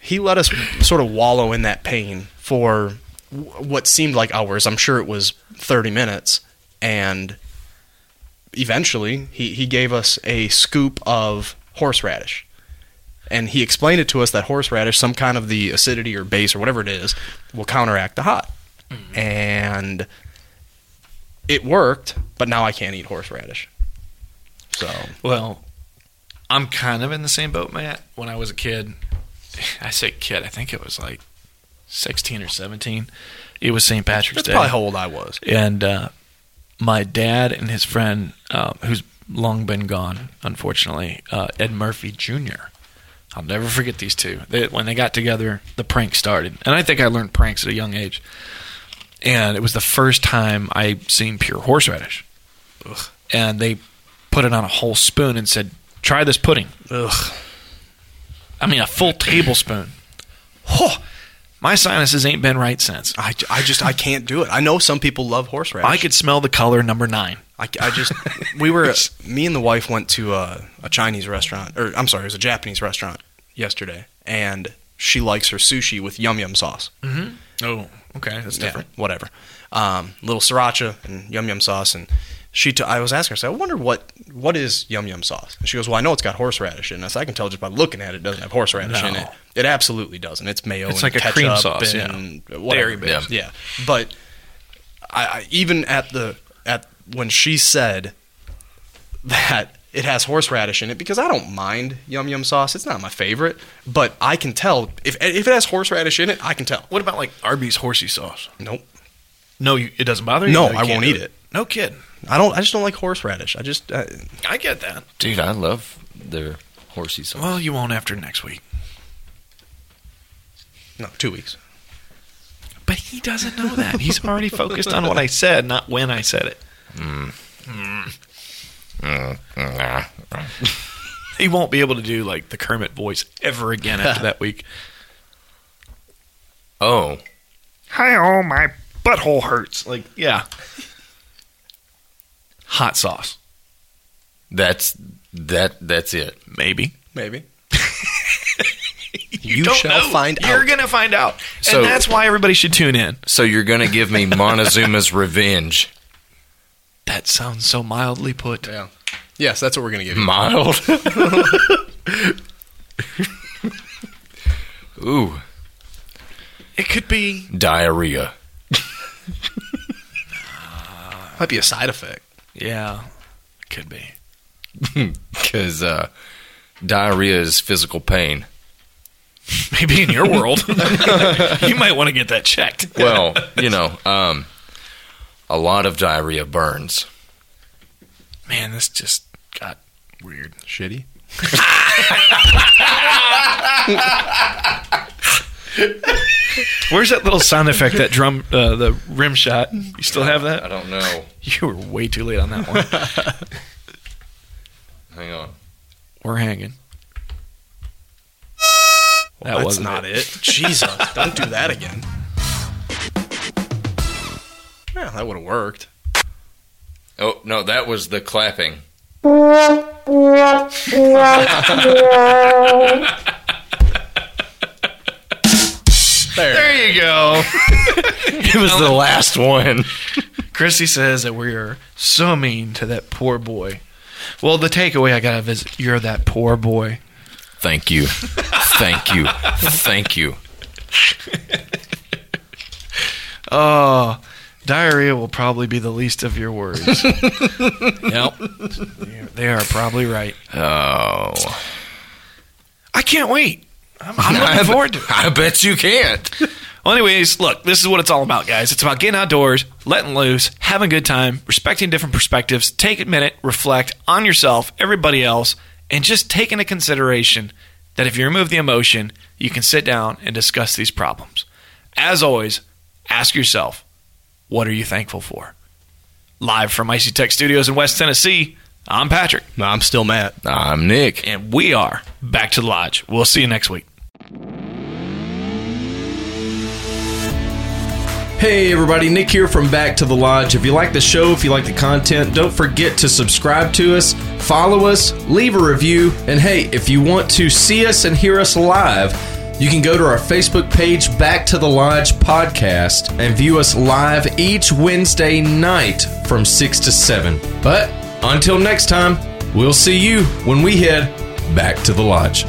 B: he let us sort of wallow in that pain for what seemed like hours. I'm sure it was 30 minutes and eventually he he gave us a scoop of horseradish. And he explained it to us that horseradish, some kind of the acidity or base or whatever it is, will counteract the hot. And it worked, but now I can't eat horseradish. So
I: Well, I'm kind of in the same boat, Matt. When I was a kid, I say kid, I think it was like 16 or 17. It was St. Patrick's
B: that's
I: Day.
B: probably how old I was.
I: and uh, my dad and his friend, um, who's long been gone, unfortunately, uh, Ed Murphy Jr. I'll never forget these two. They, when they got together, the prank started, and I think I learned pranks at a young age. And it was the first time I seen pure horseradish. And they put it on a whole spoon and said, "Try this pudding."
B: Ugh.
I: I mean, a full tablespoon. Oh, my sinuses ain't been right since.
B: I, I just I can't do it. I know some people love horseradish.
I: I could smell the color number nine.
B: I, I just we were [LAUGHS] me and the wife went to a, a Chinese restaurant or I'm sorry, it was a Japanese restaurant yesterday, and she likes her sushi with yum yum sauce.
I: Oh, okay, that's
B: Yeah,
I: different.
B: whatever. Um, little sriracha and yum yum sauce, and she. T- I was asking her, I said, I wonder what what is yum yum sauce, and she goes, Well, I know it's got horseradish in it. I said, I can tell just by looking at it, it doesn't have horseradish in it. It absolutely doesn't. It's mayo.
I: It's
B: and
I: like a cream
B: ketchup
I: sauce,
B: and
I: yeah.
B: whatever.
I: Dairy-based.
B: Yeah. but I, I even at the at when she said that it has horseradish in it because I don't mind yum yum sauce. It's not my favorite, but I can tell if if it has horseradish in it, I can tell.
I: What about like Arby's horsey sauce?
B: Nope.
I: No, you, it doesn't bother you.
B: No,
I: you
B: I won't
I: do
B: eat it.
I: No kid.
B: I don't. I just don't like horseradish. I just. Uh,
I: I get that.
A: Dude, I love their horsey sauce.
I: Well, you won't after next week.
B: no, two weeks.
I: But he doesn't know that. He's already focused on what I said, not when I said it. He won't be able to do like the Kermit voice ever again after that week.
A: oh,
I: Hi, oh my butthole hurts. Like, yeah. Hot sauce,
A: that's that. That's it.
I: maybe.
B: Maybe.
I: You,
B: You shall find
I: You're
B: out.
I: gonna find out,
A: So-
I: and that's why everybody should tune in.
A: So you're gonna give me Montezuma's Revenge?
I: That sounds so mildly put.
B: Yeah. Yes, that's what we're gonna give you.
A: Mild. [LAUGHS] Ooh,
I: It could be.
A: diarrhea.
B: Might be a side effect.
I: Yeah, could be. [LAUGHS]
A: Because uh, diarrhea is physical pain.
I: Maybe in your world, [LAUGHS] you might want to get that checked.
A: Well, you know, um, a lot of diarrhea burns.
I: Man, this just got weird.
B: Shitty.
I: Where's that little sound effect? That drum, uh, the rim shot. You still have that?
A: I don't know.
I: You were way too late on that one. [LAUGHS]
A: Hang on.
I: We're hanging. That wasn't
B: not
I: it.
B: it. Jesus, don't do that again. Yeah, that would have worked.
A: Oh no, that was the clapping.
I: There you go. [LAUGHS]
A: It was the last one.
I: Christy says that we are so mean to that poor boy. Well, the takeaway I gotta visit. You're that poor boy.
A: Thank you. Thank you. Thank you. [LAUGHS]
I: Oh, diarrhea will probably be the least of your worries. [LAUGHS] yep, they are probably right.
A: Oh.
I: I can't wait. I'm, I'm [LAUGHS] looking forward to it.
A: I bet you can't.
I: Well, anyways, look, this is what it's all about, guys. It's about getting outdoors, letting loose, having a good time, respecting different perspectives, take a minute, reflect on yourself, everybody else, and just take into consideration that if you remove the emotion, you can sit down and discuss these problems. As always, ask yourself, what are you thankful for? Live from Icy Tech Studios in West Tennessee, I'm Patrick,
B: I'm still Matt.
A: I'm Nick.
I: and we are back to the lodge. We'll see you next week.
J: Hey everybody, Nick here from Back to the Lodge. If you like the show, if you like the content, don't forget to subscribe to us, follow us, leave a review, and hey, if you want to see us and hear us live, you can go to our Facebook page, Back to the Lodge Podcast, and view us live each Wednesday night from 6 to 7. But until next time, we'll see you when we head back to the lodge.